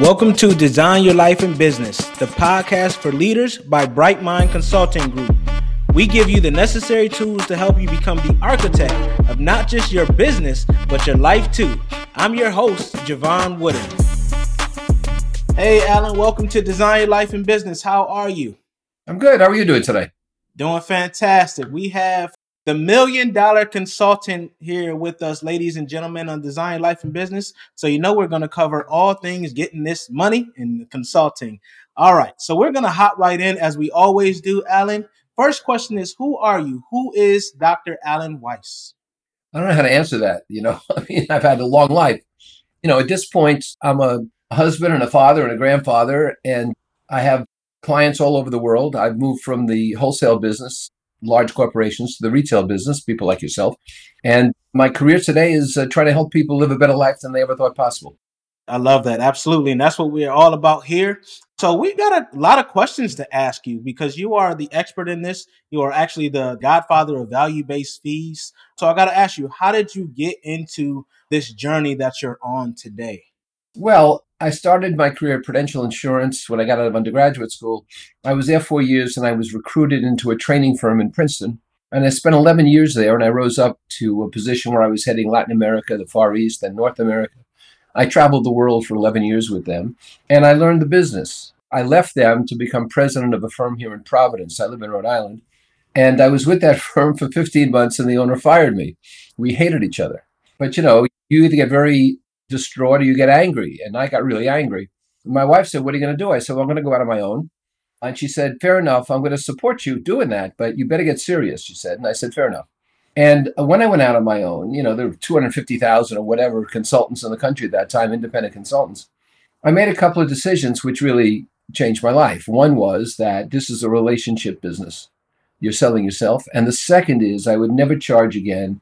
Welcome to Design Your Life and Business, the podcast for leaders by Bright Mind Consulting Group. We give you the necessary tools to help you become the architect of not just your business, but your life too. I'm your host, Jevon Wooden. Hey, Alan, welcome to Design Your Life and Business. How are you? I'm good. How are you doing today? Doing fantastic. We have the million dollar consultant here with us, ladies and gentlemen, on Design Life and Business. So, you know, we're going to cover all things getting this money and consulting. All right. So, we're going to hop right in as we always do, Alan. First question is Who are you? Who is Dr. Alan Weiss? I don't know how to answer that. You know, I mean, I've had a long life. You know, at this point, I'm a husband and a father and a grandfather, and I have clients all over the world. I've moved from the wholesale business large corporations to the retail business, people like yourself. And my career today is uh, trying to help people live a better life than they ever thought possible. I love that. Absolutely. And that's what we're all about here. So we've got a lot of questions to ask you because you are the expert in this. You are actually the godfather of value based fees. So I got to ask you, how did you get into this journey that you're on today? Well, I started my career at Prudential Insurance when I got out of undergraduate school. I was there four years and I was recruited into a training firm in Princeton. And I spent 11 years there and I rose up to a position where I was heading Latin America, the Far East, and North America. I traveled the world for 11 years with them and I learned the business. I left them to become president of a firm here in Providence. I live in Rhode Island. And I was with that firm for 15 months and the owner fired me. We hated each other. But you know, you either get very distraught or you get angry. And I got really angry. My wife said, What are you going to do? I said, Well, I'm going to go out on my own. And she said, Fair enough. I'm going to support you doing that, but you better get serious, she said. And I said, Fair enough. And uh, when I went out on my own, you know, there were 250,000 or whatever consultants in the country at that time, independent consultants. I made a couple of decisions which really changed my life. One was that this is a relationship business. You're selling yourself. And the second is I would never charge again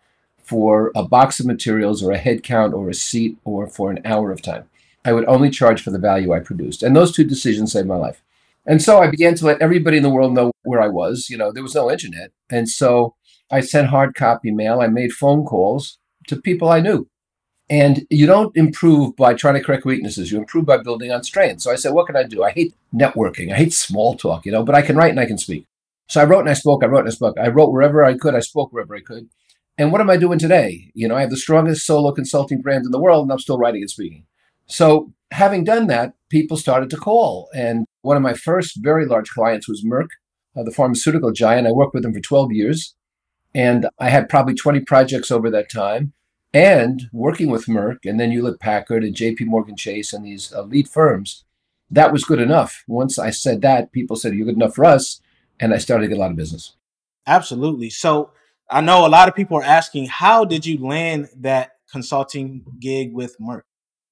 for a box of materials or a head count or a seat or for an hour of time. I would only charge for the value I produced. And those two decisions saved my life. And so I began to let everybody in the world know where I was. You know, there was no internet. And so I sent hard copy mail. I made phone calls to people I knew. And you don't improve by trying to correct weaknesses. You improve by building on strengths. So I said, what can I do? I hate networking. I hate small talk, you know, but I can write and I can speak. So I wrote and I spoke. I wrote and I spoke. I wrote wherever I could. I spoke wherever I could. And what am I doing today? You know, I have the strongest solo consulting brand in the world, and I'm still writing and speaking. So, having done that, people started to call. And one of my first very large clients was Merck, uh, the pharmaceutical giant. I worked with them for 12 years. And I had probably 20 projects over that time. And working with Merck and then Hewlett Packard and JP Morgan Chase and these elite firms, that was good enough. Once I said that, people said, You're good enough for us. And I started to get a lot of business. Absolutely. So, I know a lot of people are asking, how did you land that consulting gig with Merck?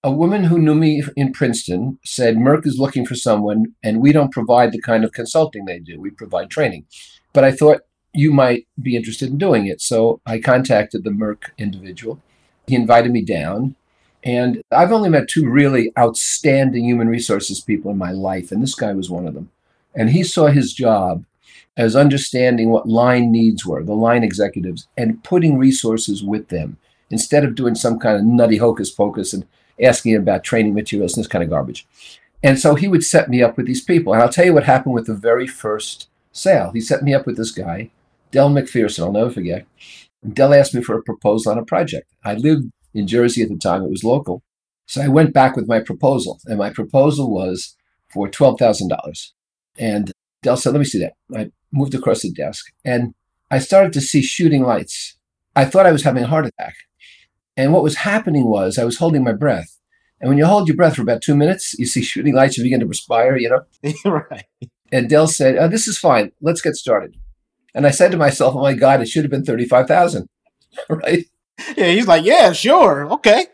A woman who knew me in Princeton said Merck is looking for someone, and we don't provide the kind of consulting they do. We provide training. But I thought you might be interested in doing it. So I contacted the Merck individual. He invited me down. And I've only met two really outstanding human resources people in my life, and this guy was one of them. And he saw his job as understanding what line needs were, the line executives, and putting resources with them instead of doing some kind of nutty hocus pocus and asking about training materials and this kind of garbage. And so he would set me up with these people. And I'll tell you what happened with the very first sale. He set me up with this guy, Dell McPherson, I'll never forget. And Del asked me for a proposal on a project. I lived in Jersey at the time, it was local. So I went back with my proposal, and my proposal was for $12,000. And Del said, Let me see that. I moved across the desk and I started to see shooting lights. I thought I was having a heart attack. And what was happening was I was holding my breath. And when you hold your breath for about two minutes, you see shooting lights, you begin to perspire, you know? right. And Dell said, oh, This is fine. Let's get started. And I said to myself, Oh my God, it should have been 35,000. right? Yeah, he's like, Yeah, sure. Okay.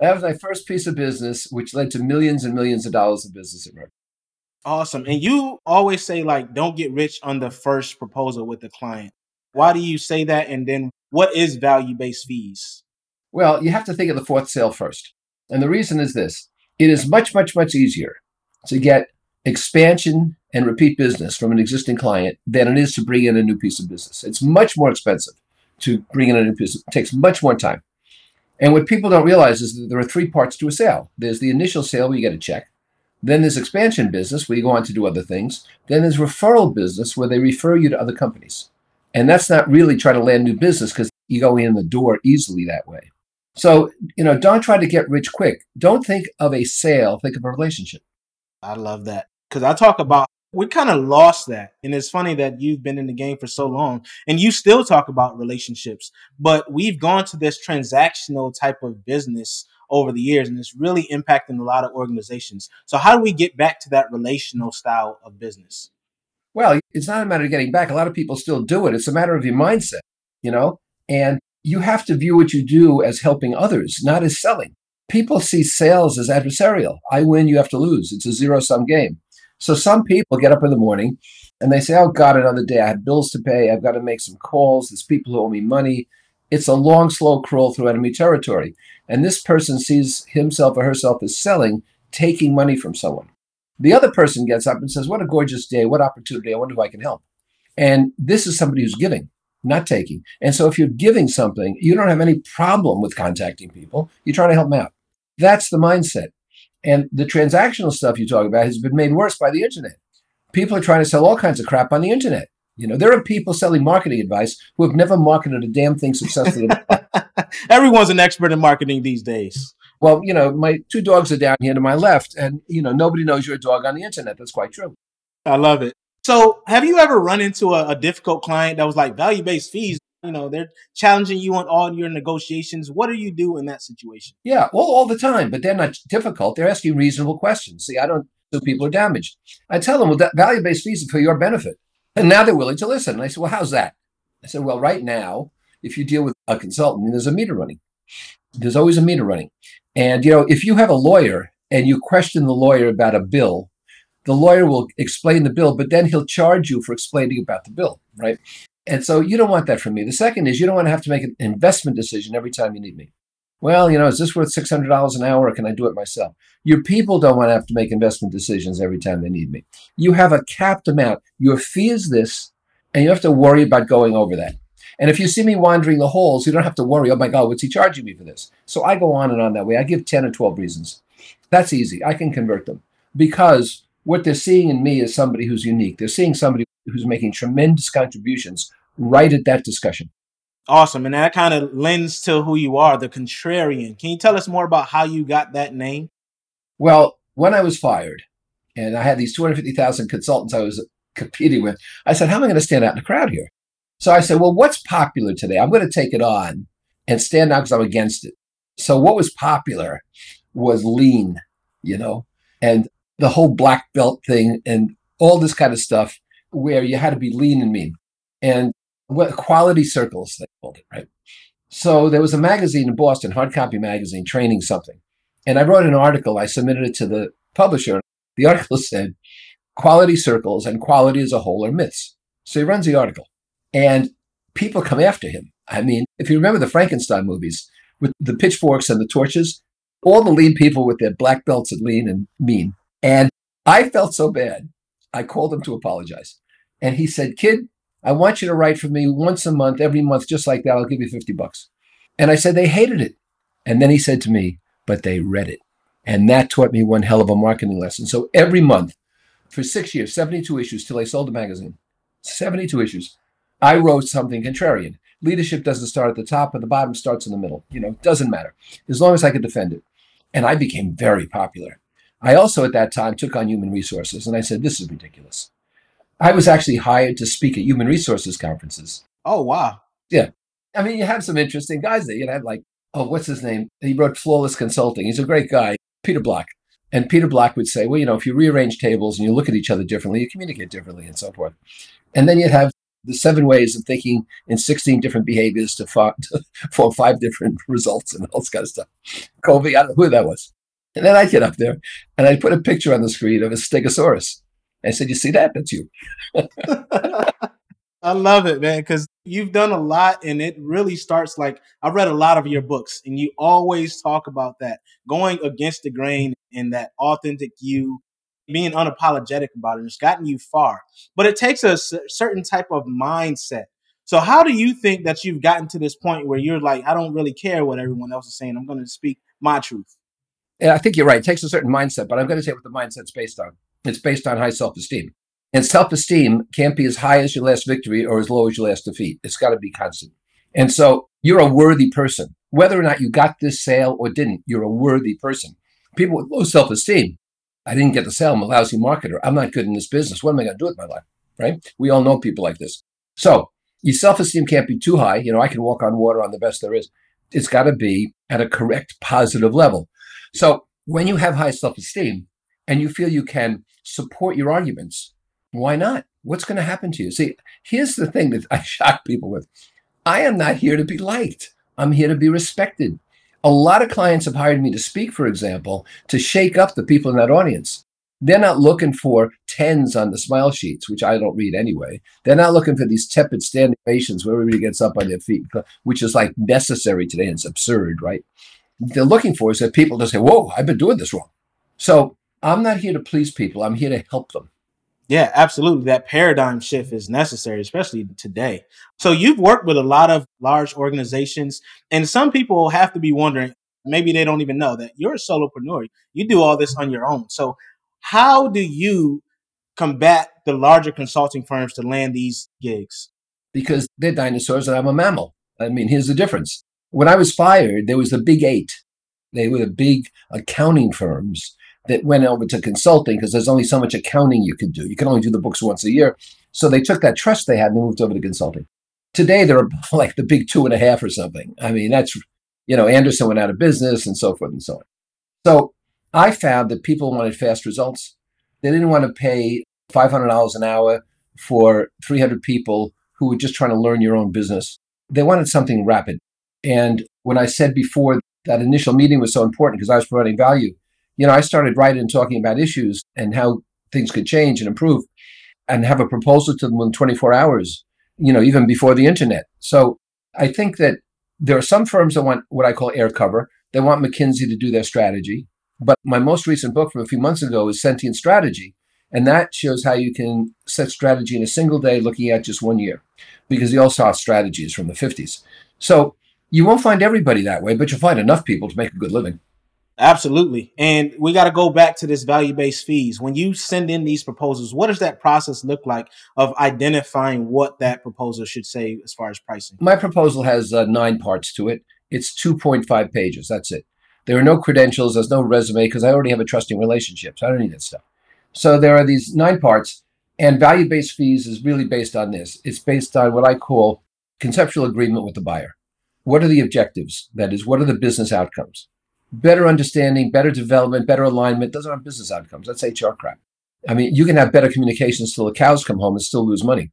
That was my first piece of business, which led to millions and millions of dollars of business at Merck. Awesome. And you always say like don't get rich on the first proposal with the client. Why do you say that? And then what is value-based fees? Well, you have to think of the fourth sale first. And the reason is this. It is much, much, much easier to get expansion and repeat business from an existing client than it is to bring in a new piece of business. It's much more expensive to bring in a new piece. It takes much more time. And what people don't realize is that there are three parts to a sale. There's the initial sale where you get a check. Then there's expansion business where you go on to do other things. Then there's referral business where they refer you to other companies. And that's not really trying to land new business because you go in the door easily that way. So, you know, don't try to get rich quick. Don't think of a sale, think of a relationship. I love that. Because I talk about we kind of lost that. And it's funny that you've been in the game for so long and you still talk about relationships, but we've gone to this transactional type of business over the years and it's really impacting a lot of organizations. So how do we get back to that relational style of business? Well, it's not a matter of getting back. A lot of people still do it. It's a matter of your mindset, you know? And you have to view what you do as helping others, not as selling. People see sales as adversarial. I win, you have to lose. It's a zero sum game. So some people get up in the morning and they say, Oh God, another day. I have bills to pay. I've got to make some calls. There's people who owe me money. It's a long, slow crawl through enemy territory. And this person sees himself or herself as selling, taking money from someone. The other person gets up and says, What a gorgeous day. What opportunity. I wonder if I can help. And this is somebody who's giving, not taking. And so if you're giving something, you don't have any problem with contacting people. You're trying to help them out. That's the mindset. And the transactional stuff you talk about has been made worse by the internet. People are trying to sell all kinds of crap on the internet. You know, there are people selling marketing advice who have never marketed a damn thing successfully. Everyone's an expert in marketing these days. Well, you know, my two dogs are down here to my left, and you know, nobody knows you're a dog on the internet. That's quite true. I love it. So, have you ever run into a, a difficult client that was like value based fees? You know, they're challenging you on all your negotiations. What do you do in that situation? Yeah, well, all the time, but they're not difficult. They're asking reasonable questions. See, I don't so people are damaged. I tell them, well, that value based fees are for your benefit. And now they're willing to listen. And I said, well, how's that? I said, well, right now, if you deal with a consultant, there's a meter running. There's always a meter running. And, you know, if you have a lawyer and you question the lawyer about a bill, the lawyer will explain the bill, but then he'll charge you for explaining about the bill, right? And so you don't want that from me. The second is you don't want to have to make an investment decision every time you need me. Well, you know, is this worth $600 an hour or can I do it myself? Your people don't want to have to make investment decisions every time they need me. You have a capped amount. Your fee is this, and you have to worry about going over that. And if you see me wandering the halls, you don't have to worry, oh my God, what's he charging me for this? So I go on and on that way. I give 10 or 12 reasons. That's easy. I can convert them because what they're seeing in me is somebody who's unique. They're seeing somebody who's making tremendous contributions right at that discussion. Awesome. And that kind of lends to who you are, the contrarian. Can you tell us more about how you got that name? Well, when I was fired and I had these 250,000 consultants I was competing with, I said, How am I going to stand out in the crowd here? So I said, Well, what's popular today? I'm going to take it on and stand out because I'm against it. So what was popular was lean, you know, and the whole black belt thing and all this kind of stuff where you had to be lean and mean. And what quality circles they called it, right? So there was a magazine in Boston, hard copy magazine, training something. And I wrote an article, I submitted it to the publisher. The article said, quality circles and quality as a whole are myths. So he runs the article. And people come after him. I mean, if you remember the Frankenstein movies with the pitchforks and the torches, all the lean people with their black belts at lean and mean. And I felt so bad. I called him to apologize. And he said, Kid, I want you to write for me once a month, every month, just like that. I'll give you 50 bucks. And I said, they hated it. And then he said to me, but they read it. And that taught me one hell of a marketing lesson. So every month for six years, 72 issues till I sold the magazine, 72 issues, I wrote something contrarian. Leadership doesn't start at the top, but the bottom starts in the middle. You know, doesn't matter as long as I could defend it. And I became very popular. I also at that time took on human resources and I said, this is ridiculous. I was actually hired to speak at human resources conferences. Oh, wow. Yeah. I mean, you have some interesting guys there. You have like, oh, what's his name? He wrote Flawless Consulting. He's a great guy, Peter Block. And Peter Block would say, well, you know, if you rearrange tables and you look at each other differently, you communicate differently and so forth. And then you'd have the seven ways of thinking in 16 different behaviors to, form, to form five different results and all this kind of stuff. Covey, I don't know who that was. And then I'd get up there and I'd put a picture on the screen of a stegosaurus. I said, You see that? That's you. I love it, man, because you've done a lot and it really starts like I read a lot of your books and you always talk about that going against the grain and that authentic you being unapologetic about it. It's gotten you far, but it takes a certain type of mindset. So, how do you think that you've gotten to this point where you're like, I don't really care what everyone else is saying? I'm going to speak my truth? Yeah, I think you're right. It takes a certain mindset, but I'm going to say what the mindset's based on. It's based on high self esteem. And self esteem can't be as high as your last victory or as low as your last defeat. It's got to be constant. And so you're a worthy person. Whether or not you got this sale or didn't, you're a worthy person. People with low self esteem, I didn't get the sale. I'm a lousy marketer. I'm not good in this business. What am I going to do with my life? Right? We all know people like this. So your self esteem can't be too high. You know, I can walk on water on the best there is. It's got to be at a correct positive level. So when you have high self esteem and you feel you can support your arguments, why not? What's going to happen to you? See, here's the thing that I shock people with I am not here to be liked, I'm here to be respected. A lot of clients have hired me to speak, for example, to shake up the people in that audience. They're not looking for tens on the smile sheets, which I don't read anyway. They're not looking for these tepid standing ovations where everybody gets up on their feet, which is like necessary today. And it's absurd, right? they're looking for is that people to say, Whoa, I've been doing this wrong. So I'm not here to please people. I'm here to help them. Yeah, absolutely. That paradigm shift is necessary, especially today. So you've worked with a lot of large organizations, and some people have to be wondering, maybe they don't even know that you're a solopreneur. You do all this on your own. So how do you combat the larger consulting firms to land these gigs? Because they're dinosaurs and I'm a mammal. I mean, here's the difference. When I was fired, there was the big eight. They were the big accounting firms that went over to consulting because there's only so much accounting you can do. You can only do the books once a year. So they took that trust they had and they moved over to consulting. Today, they're like the big two and a half or something. I mean, that's, you know, Andersen went out of business and so forth and so on. So I found that people wanted fast results. They didn't want to pay $500 an hour for 300 people who were just trying to learn your own business. They wanted something rapid. And when I said before that initial meeting was so important because I was providing value, you know, I started writing and talking about issues and how things could change and improve and have a proposal to them in 24 hours, you know, even before the internet. So I think that there are some firms that want what I call air cover. They want McKinsey to do their strategy. But my most recent book from a few months ago is Sentient Strategy. And that shows how you can set strategy in a single day looking at just one year because the also have strategies from the 50s. So you won't find everybody that way, but you'll find enough people to make a good living. Absolutely. And we got to go back to this value based fees. When you send in these proposals, what does that process look like of identifying what that proposal should say as far as pricing? My proposal has uh, nine parts to it. It's 2.5 pages. That's it. There are no credentials, there's no resume because I already have a trusting relationship. So I don't need that stuff. So there are these nine parts, and value based fees is really based on this. It's based on what I call conceptual agreement with the buyer. What are the objectives? That is, what are the business outcomes? Better understanding, better development, better alignment. Those aren't business outcomes. That's HR crap. I mean, you can have better communications till the cows come home and still lose money.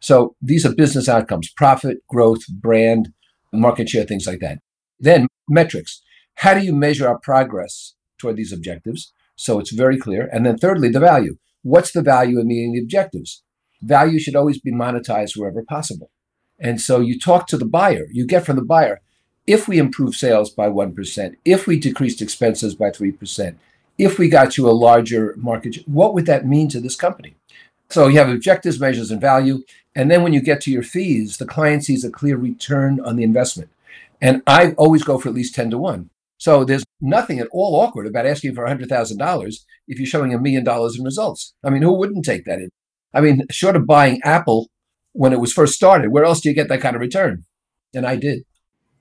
So these are business outcomes profit, growth, brand, market share, things like that. Then metrics. How do you measure our progress toward these objectives? So it's very clear. And then thirdly, the value. What's the value in meeting the objectives? Value should always be monetized wherever possible. And so you talk to the buyer, you get from the buyer, if we improve sales by 1%, if we decreased expenses by 3%, if we got you a larger market, what would that mean to this company? So you have objectives, measures, and value. And then when you get to your fees, the client sees a clear return on the investment. And I always go for at least 10 to 1. So there's nothing at all awkward about asking for $100,000 if you're showing a million dollars in results. I mean, who wouldn't take that in? I mean, short of buying Apple when it was first started. Where else do you get that kind of return? And I did.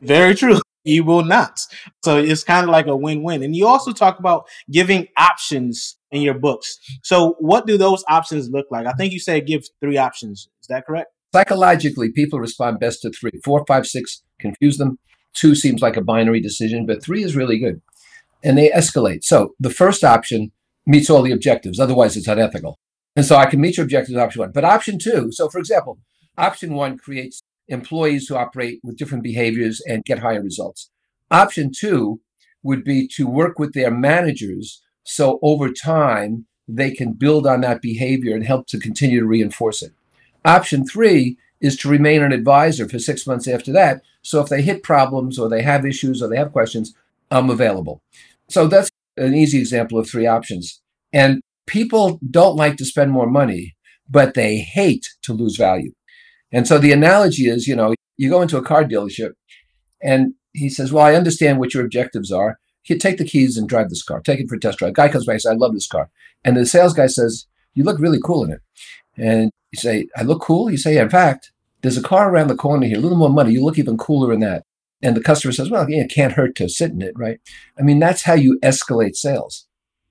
Very true. You will not. So it's kind of like a win win. And you also talk about giving options in your books. So what do those options look like? I think you said give three options. Is that correct? Psychologically, people respond best to three. Four, five, six confuse them. Two seems like a binary decision, but three is really good. And they escalate. So the first option meets all the objectives. Otherwise, it's unethical. And so I can meet your objectives option one. But option two, so for example, option one creates employees who operate with different behaviors and get higher results. Option two would be to work with their managers so over time they can build on that behavior and help to continue to reinforce it. Option three is to remain an advisor for six months after that. So if they hit problems or they have issues or they have questions, I'm available. So that's an easy example of three options. And people don't like to spend more money, but they hate to lose value. And so the analogy is, you know, you go into a car dealership and he says, Well, I understand what your objectives are. Here, take the keys and drive this car. Take it for a test drive. Guy comes back and says, I love this car. And the sales guy says, You look really cool in it. And you say, I look cool? You say, yeah, In fact, there's a car around the corner here, a little more money. You look even cooler in that. And the customer says, Well, yeah, it can't hurt to sit in it, right? I mean, that's how you escalate sales.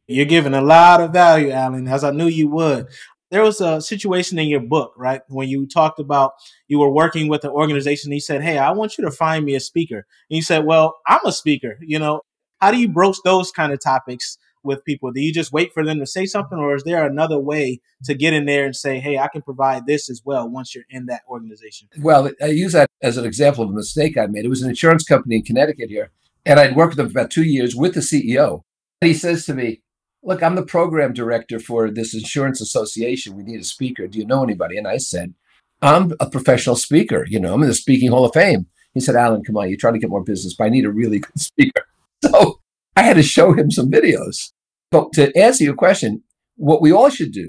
You're giving a lot of value, Alan, as I knew you would. There was a situation in your book, right, when you talked about you were working with an organization. He said, Hey, I want you to find me a speaker. And you said, Well, I'm a speaker. You know, how do you broach those kind of topics with people? Do you just wait for them to say something, or is there another way to get in there and say, "Hey, I can provide this as well"? Once you're in that organization. Well, I use that as an example of a mistake I made. It was an insurance company in Connecticut here, and I'd worked with them for about two years with the CEO. And he says to me, "Look, I'm the program director for this insurance association. We need a speaker. Do you know anybody?" And I said, "I'm a professional speaker. You know, I'm in the Speaking Hall of Fame." He said, "Alan, come on, you're trying to get more business, but I need a really good speaker." So I had to show him some videos. But to answer your question, what we all should do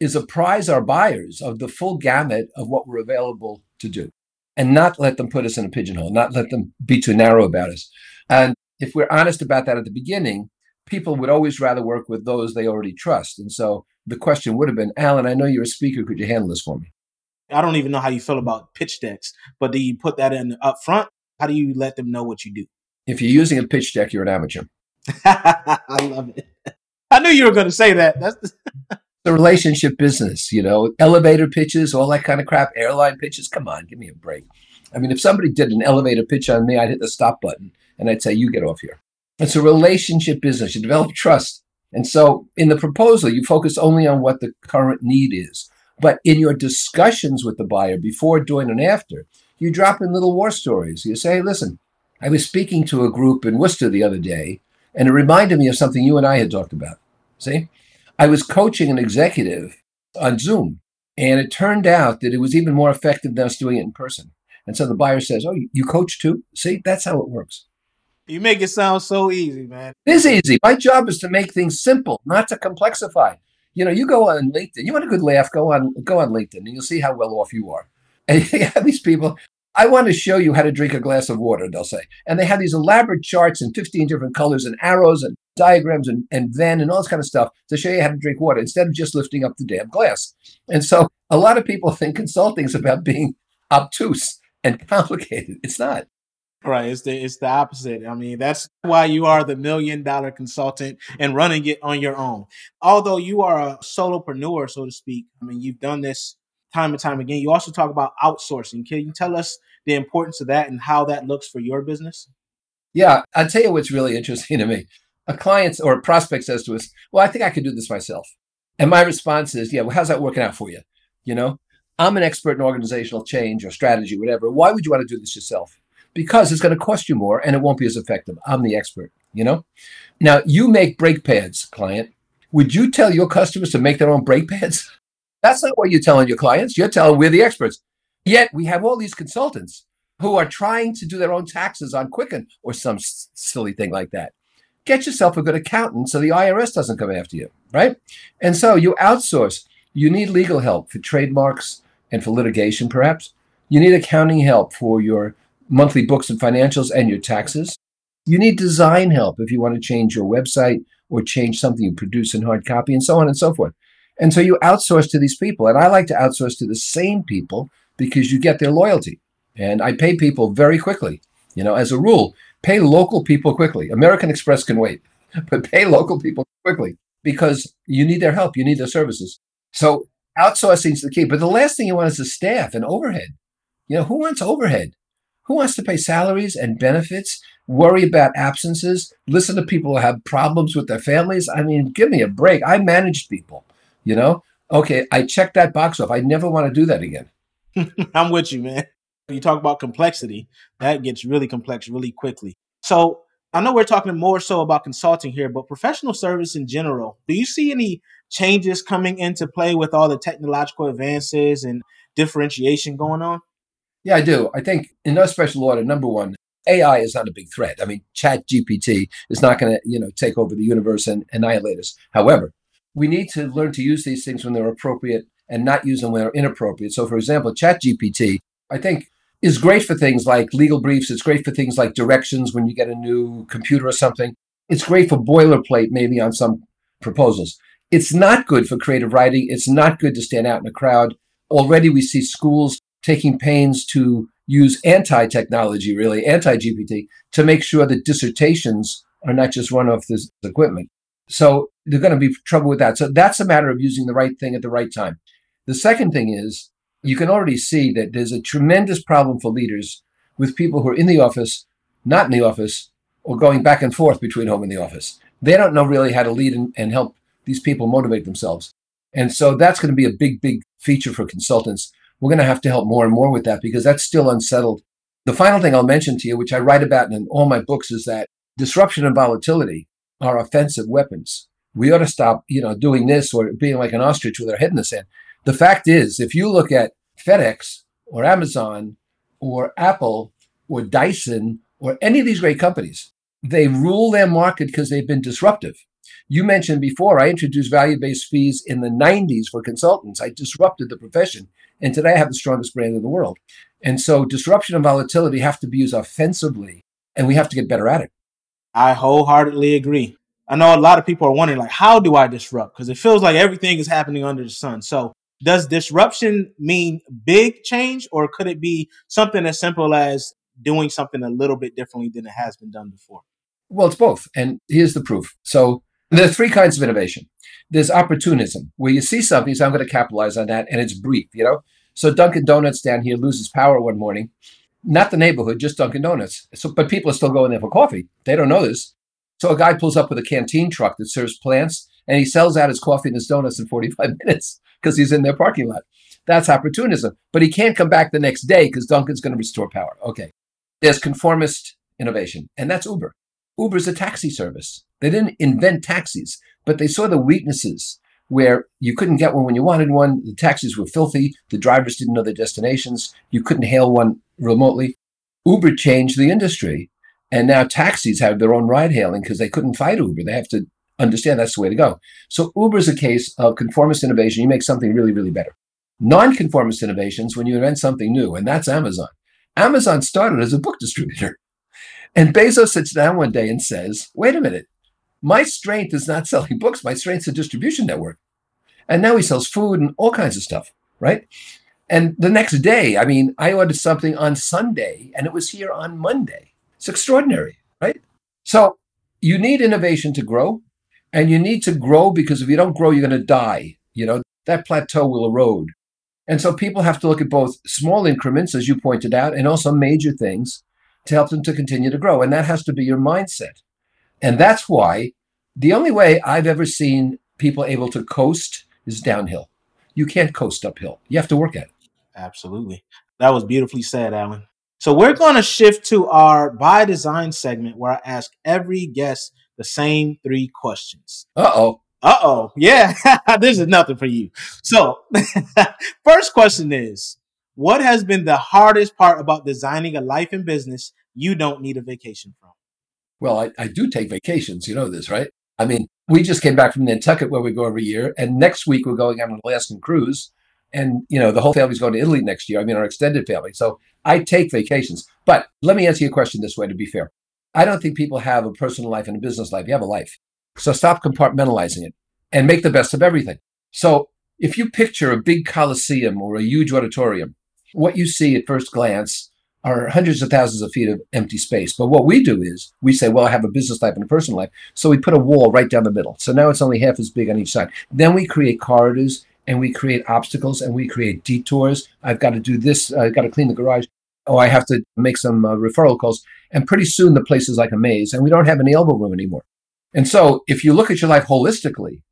is apprise our buyers of the full gamut of what we're available to do and not let them put us in a pigeonhole, not let them be too narrow about us. And if we're honest about that at the beginning, people would always rather work with those they already trust. And so the question would have been, Alan, I know you're a speaker. Could you handle this for me? I don't even know how you feel about pitch decks, but do you put that in up front? How do you let them know what you do? If you're using a pitch deck, you're an amateur. I love it. I knew you were going to say that. That's the relationship business, you know, elevator pitches, all that kind of crap, airline pitches. Come on, give me a break. I mean, if somebody did an elevator pitch on me, I'd hit the stop button and I'd say, you get off here. It's a relationship business. You develop trust. And so in the proposal, you focus only on what the current need is. But in your discussions with the buyer before, during, and after, you drop in little war stories. You say, listen, I was speaking to a group in Worcester the other day, and it reminded me of something you and I had talked about. See, I was coaching an executive on Zoom, and it turned out that it was even more effective than us doing it in person. And so the buyer says, Oh, you coach too? See, that's how it works. You make it sound so easy, man. It is easy. My job is to make things simple, not to complexify. You know, you go on LinkedIn, you want a good laugh, go on go on LinkedIn and you'll see how well off you are. And these people, I want to show you how to drink a glass of water, they'll say. And they have these elaborate charts in 15 different colors and arrows and diagrams and, and Venn and all this kind of stuff to show you how to drink water instead of just lifting up the damn glass. And so a lot of people think consulting is about being obtuse and complicated. It's not. Right. It's the it's the opposite. I mean, that's why you are the million dollar consultant and running it on your own. Although you are a solopreneur, so to speak. I mean, you've done this time and time again. You also talk about outsourcing. Can you tell us the importance of that and how that looks for your business? Yeah, I'll tell you what's really interesting to me. A client or a prospect says to us, Well, I think I could do this myself. And my response is, Yeah, well, how's that working out for you? You know, I'm an expert in organizational change or strategy, whatever. Why would you want to do this yourself? Because it's going to cost you more and it won't be as effective. I'm the expert, you know? Now, you make brake pads, client. Would you tell your customers to make their own brake pads? That's not what you're telling your clients. You're telling we're the experts. Yet we have all these consultants who are trying to do their own taxes on Quicken or some s- silly thing like that. Get yourself a good accountant so the IRS doesn't come after you, right? And so you outsource. You need legal help for trademarks and for litigation, perhaps. You need accounting help for your monthly books and financials and your taxes. You need design help if you want to change your website or change something you produce in hard copy and so on and so forth. And so you outsource to these people. And I like to outsource to the same people because you get their loyalty. And I pay people very quickly. You know, as a rule, pay local people quickly. American Express can wait, but pay local people quickly because you need their help, you need their services. So outsourcing is the key. But the last thing you want is the staff and overhead. You know, who wants overhead? Who wants to pay salaries and benefits, worry about absences, listen to people who have problems with their families? I mean, give me a break. I managed people. You know, okay, I checked that box off. I never want to do that again. I'm with you, man. You talk about complexity, that gets really complex really quickly. So I know we're talking more so about consulting here, but professional service in general, do you see any changes coming into play with all the technological advances and differentiation going on? Yeah, I do. I think in no special order, number one, AI is not a big threat. I mean, Chat GPT is not going to, you know, take over the universe and annihilate us. However, we need to learn to use these things when they're appropriate and not use them when they're inappropriate. So, for example, Chat GPT, I think, is great for things like legal briefs. It's great for things like directions when you get a new computer or something. It's great for boilerplate, maybe on some proposals. It's not good for creative writing. It's not good to stand out in a crowd. Already we see schools taking pains to use anti technology, really, anti GPT, to make sure that dissertations are not just run off this equipment. So they're going to be trouble with that. So that's a matter of using the right thing at the right time. The second thing is you can already see that there's a tremendous problem for leaders with people who are in the office, not in the office, or going back and forth between home and the office. They don't know really how to lead and, and help these people motivate themselves. And so that's going to be a big, big feature for consultants. We're going to have to help more and more with that because that's still unsettled. The final thing I'll mention to you, which I write about in all my books, is that disruption and volatility are offensive weapons. We ought to stop, you know, doing this or being like an ostrich with our head in the sand. The fact is, if you look at FedEx or Amazon or Apple or Dyson or any of these great companies, they rule their market because they've been disruptive. You mentioned before, I introduced value based fees in the 90s for consultants. I disrupted the profession. And today I have the strongest brand in the world. And so disruption and volatility have to be used offensively, and we have to get better at it. I wholeheartedly agree. I know a lot of people are wondering, like, how do I disrupt? Because it feels like everything is happening under the sun. So, does disruption mean big change, or could it be something as simple as doing something a little bit differently than it has been done before? Well, it's both. And here's the proof. So, there are three kinds of innovation. There's opportunism, where you see something, so I'm going to capitalize on that, and it's brief, you know? So Dunkin' Donuts down here loses power one morning. Not the neighborhood, just Dunkin' Donuts. So, but people are still going there for coffee. They don't know this. So a guy pulls up with a canteen truck that serves plants, and he sells out his coffee and his donuts in 45 minutes because he's in their parking lot. That's opportunism. But he can't come back the next day because Dunkin's going to restore power. Okay. There's conformist innovation, and that's Uber. Uber's a taxi service. They didn't invent taxis, but they saw the weaknesses where you couldn't get one when you wanted one. The taxis were filthy. The drivers didn't know their destinations. You couldn't hail one remotely. Uber changed the industry. And now taxis have their own ride hailing because they couldn't fight Uber. They have to understand that's the way to go. So Uber is a case of conformist innovation. You make something really, really better. Non-conformist innovations when you invent something new, and that's Amazon. Amazon started as a book distributor. And Bezos sits down one day and says, wait a minute, my strength is not selling books. My strength is a distribution network. And now he sells food and all kinds of stuff, right? And the next day, I mean, I ordered something on Sunday and it was here on Monday. It's extraordinary, right? So you need innovation to grow. And you need to grow because if you don't grow, you're going to die. You know, that plateau will erode. And so people have to look at both small increments, as you pointed out, and also major things to help them to continue to grow. And that has to be your mindset. And that's why the only way I've ever seen people able to coast is downhill. You can't coast uphill. You have to work at it. Absolutely. That was beautifully said, Alan. So we're going to shift to our by design segment where I ask every guest the same three questions. Uh oh. Uh oh. Yeah. this is nothing for you. So, first question is What has been the hardest part about designing a life and business you don't need a vacation from? Well, I, I do take vacations. You know this, right? I mean, we just came back from Nantucket where we go every year. And next week we're going on an Alaskan cruise. And, you know, the whole family's going to Italy next year. I mean, our extended family. So I take vacations. But let me answer your question this way to be fair. I don't think people have a personal life and a business life. You have a life. So stop compartmentalizing it and make the best of everything. So if you picture a big coliseum or a huge auditorium, what you see at first glance are hundreds of thousands of feet of empty space. But what we do is we say, well, I have a business life and a personal life. So we put a wall right down the middle. So now it's only half as big on each side. Then we create corridors and we create obstacles and we create detours. I've got to do this. I've got to clean the garage. Oh, I have to make some uh, referral calls. And pretty soon the place is like a maze and we don't have any elbow room anymore. And so if you look at your life holistically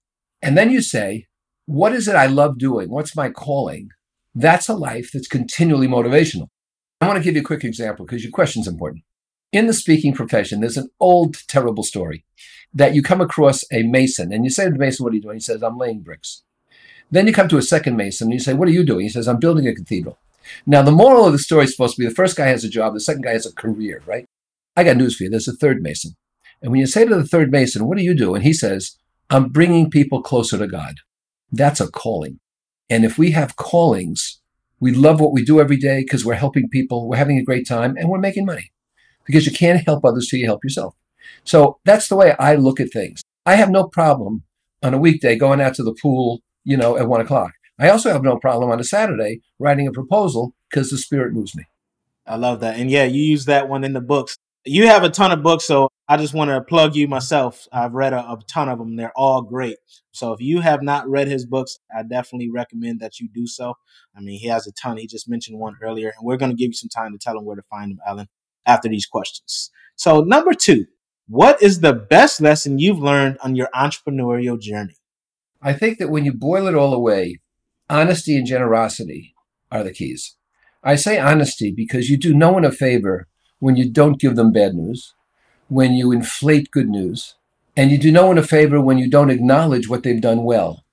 and then you say, what is it I love doing? What's my calling? That's a life that's continually motivational. I want to give you a quick example because your question's important. In the speaking profession, there's an old, terrible story that you come across a mason and you say to the mason, What are you doing? He says, I'm laying bricks. Then you come to a second mason and you say, What are you doing? He says, I'm building a cathedral. Now, the moral of the story is supposed to be the first guy has a job, the second guy has a career, right? I got news for you. There's a third mason. And when you say to the third mason, What do you do? And he says, I'm bringing people closer to God. That's a calling. And if we have callings, we love what we do every day because we're helping people, we're having a great time, and we're making money. Because you can't help others till you help yourself. So that's the way I look at things. I have no problem on a weekday going out to the pool, you know, at one o'clock. I also have no problem on a Saturday writing a proposal because the spirit moves me. I love that. And yeah, you use that one in the books. You have a ton of books, so I just want to plug you myself. I've read a, a, ton of them. They're all great. So if you have not read his books, I definitely recommend that you do so. I mean, he has a ton. He just mentioned one earlier, and we're going to give you some time to tell him where to find him, Alan, after these questions. So, number two, what is the best lesson you've learned on your entrepreneurial journey? I think that when you boil it all away, honesty and generosity are the keys. I say honesty because you do no one a favor when you don't give them bad news, when you inflate good news, and you do no one a favor when you don't acknowledge what they've done well.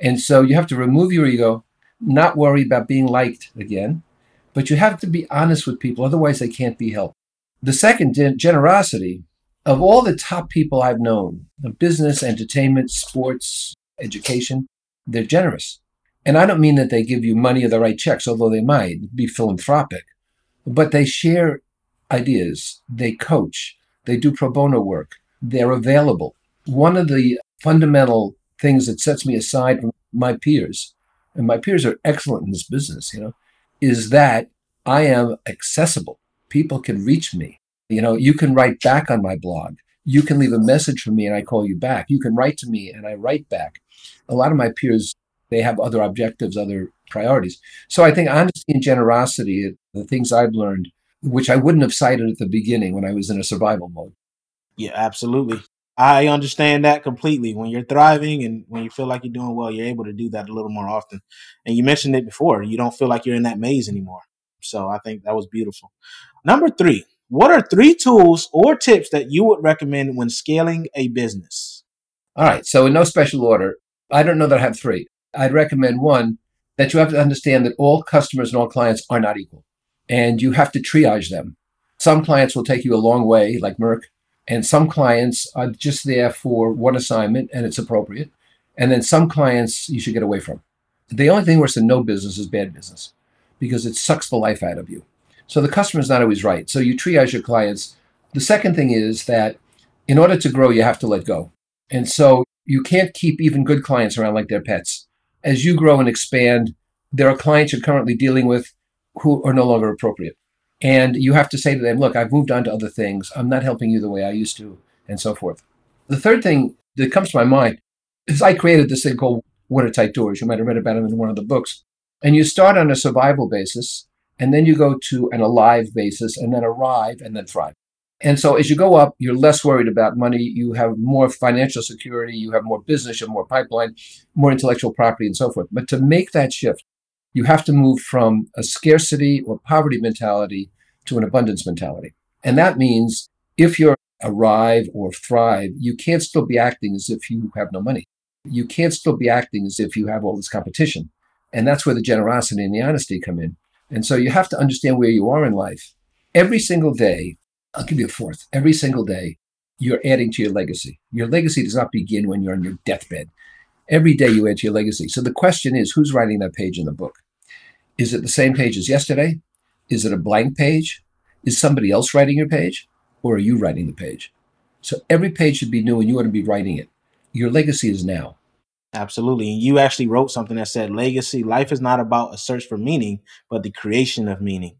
And so you have to remove your ego, not worry about being liked again, but you have to be honest with people, otherwise, they can't be helped. The second, generosity. Of all the top people I've known, business, entertainment, sports, education, they're generous. And I don't mean that they give you money or the right checks, although they might be philanthropic, but they share ideas, they coach, they do pro bono work, they're available. One of the fundamental things that sets me aside from my peers, and my peers are excellent in this business, you know, is that I am accessible. People can reach me. You know, you can write back on my blog. You can leave a message for me and I call you back. You can write to me and I write back. A lot of my peers they have other objectives, other priorities. So I think honesty and generosity, the things I've learned, which I wouldn't have cited at the beginning when I was in a survival mode. Yeah, absolutely. I understand that completely. When you're thriving and when you feel like you're doing well, you're able to do that a little more often. And you mentioned it before, you don't feel like you're in that maze anymore. So I think that was beautiful. Number three, what are three tools or tips that you would recommend when scaling a business? All right. So, in no special order, I don't know that I have three. I'd recommend one that you have to understand that all customers and all clients are not equal, and you have to triage them. Some clients will take you a long way, like Merck, and some clients are just there for one assignment and it's appropriate. And then some clients you should get away from. The only thing worse than no business is bad business because it sucks the life out of you. So the customer is not always right. So you triage your clients. The second thing is that in order to grow, you have to let go. And so you can't keep even good clients around like they're pets as you grow and expand, there are clients you're currently dealing with who are no longer appropriate. And you have to say to them, look, I've moved on to other things. I'm not helping you the way I used to, and so forth. The third thing that comes to my mind is I created this thing called watertight doors. You might have read about it in one of the books. And you start on a survival basis, and then you go to an alive basis, and then arrive, and then thrive. And so as you go up, you're less worried about money. You have more financial security. You have more business. You have more pipeline, more intellectual property, and so forth. But to make that shift, you have to move from a scarcity or poverty mentality to an abundance mentality. And that means if you're arrive or thrive, you can't still be acting as if you have no money. You can't still be acting as if you have all this competition. And that's where the generosity and the honesty come in. And so you have to understand where you are in life. Every single day, I'll give you a fourth. Every single day, you're adding to your legacy. Your legacy does not begin when you're on your deathbed. Every day you add to your legacy. So the question is who's writing that page in the book? Is it the same page as yesterday? Is it a blank page? Is somebody else writing your page? Or are you writing the page? So every page should be new and you ought to be writing it. Your legacy is now. Absolutely. And you actually wrote something that said legacy life is not about a search for meaning, but the creation of meaning.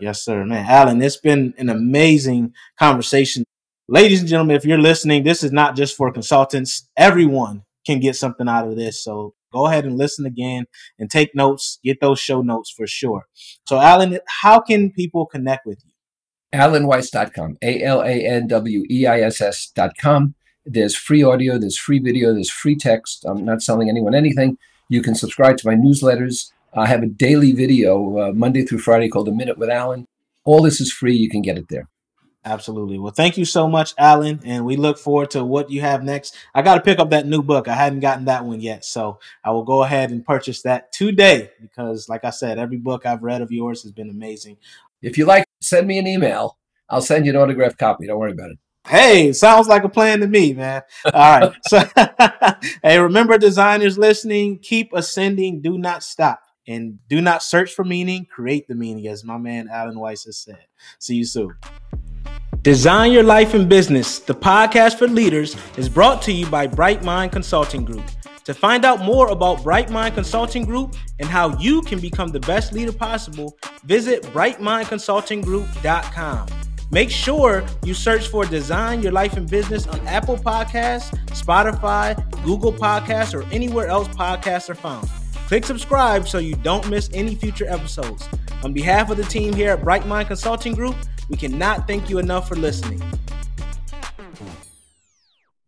Yes, sir, man. Alan, it's been an amazing conversation. Ladies and gentlemen, if you're listening, this is not just for consultants. Everyone can get something out of this. So go ahead and listen again and take notes, get those show notes for sure. So, Alan, how can people connect with you? AlanWeiss.com, A L A N W E I S S.com. There's free audio, there's free video, there's free text. I'm not selling anyone anything. You can subscribe to my newsletters. I have a daily video uh, Monday through Friday called A Minute with Alan. All this is free. You can get it there. Absolutely. Well, thank you so much, Alan. And we look forward to what you have next. I got to pick up that new book. I hadn't gotten that one yet. So I will go ahead and purchase that today because, like I said, every book I've read of yours has been amazing. If you like, send me an email. I'll send you an autographed copy. Don't worry about it. Hey, sounds like a plan to me, man. All right. So, hey, remember, designers listening, keep ascending, do not stop. And do not search for meaning, create the meaning, as my man Alan Weiss has said. See you soon. Design Your Life and Business, the podcast for leaders, is brought to you by Bright Mind Consulting Group. To find out more about Bright Mind Consulting Group and how you can become the best leader possible, visit brightmindconsultinggroup.com. Make sure you search for Design Your Life and Business on Apple Podcasts, Spotify, Google Podcasts, or anywhere else podcasts are found. Click subscribe so you don't miss any future episodes. On behalf of the team here at Bright Mind Consulting Group, we cannot thank you enough for listening.